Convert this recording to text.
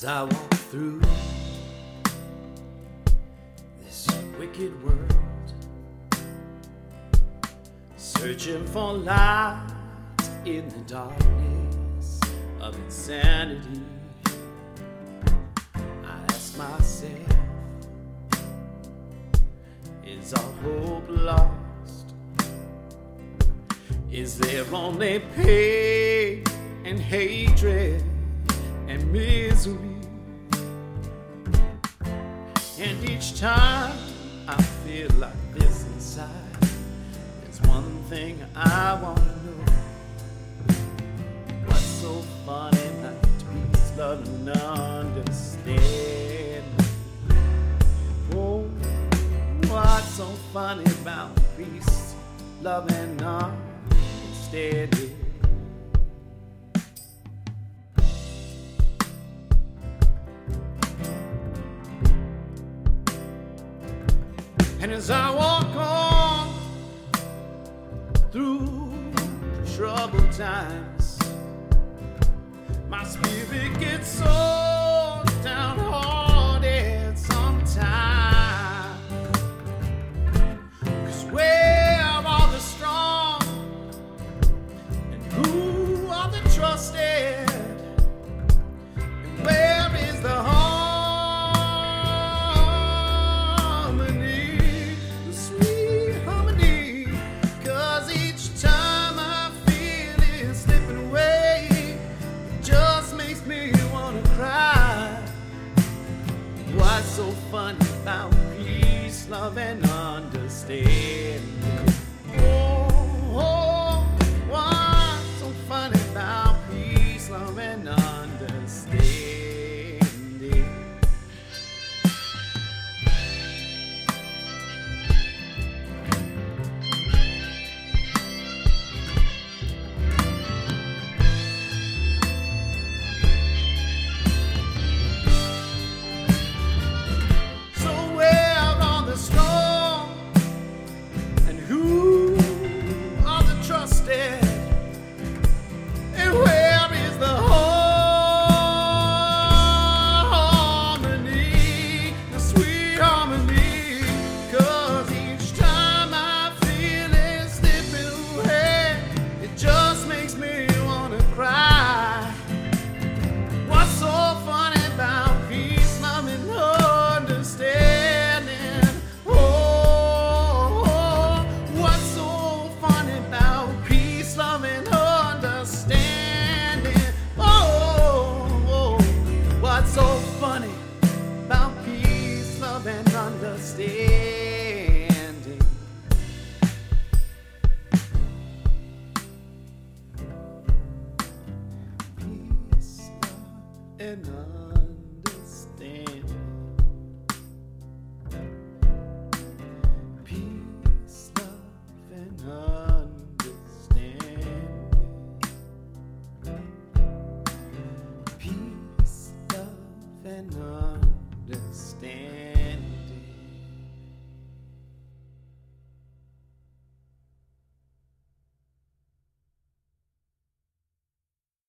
As I walk through this wicked world, searching for light in the darkness of insanity, I ask myself, is our hope lost? Is there only pain and hatred and misery? Each time I feel like this inside, there's one thing I want to know. What's so funny about peace, love, and understanding? Oh, what's so funny about peace, love, and understanding? And as I walk on through troubled times, my spirit gets so so funny about peace, love, and understanding? Oh, oh, what's so funny about peace, love, and understanding? and understanding. Peace, love, and understanding. Peace, love, and understanding.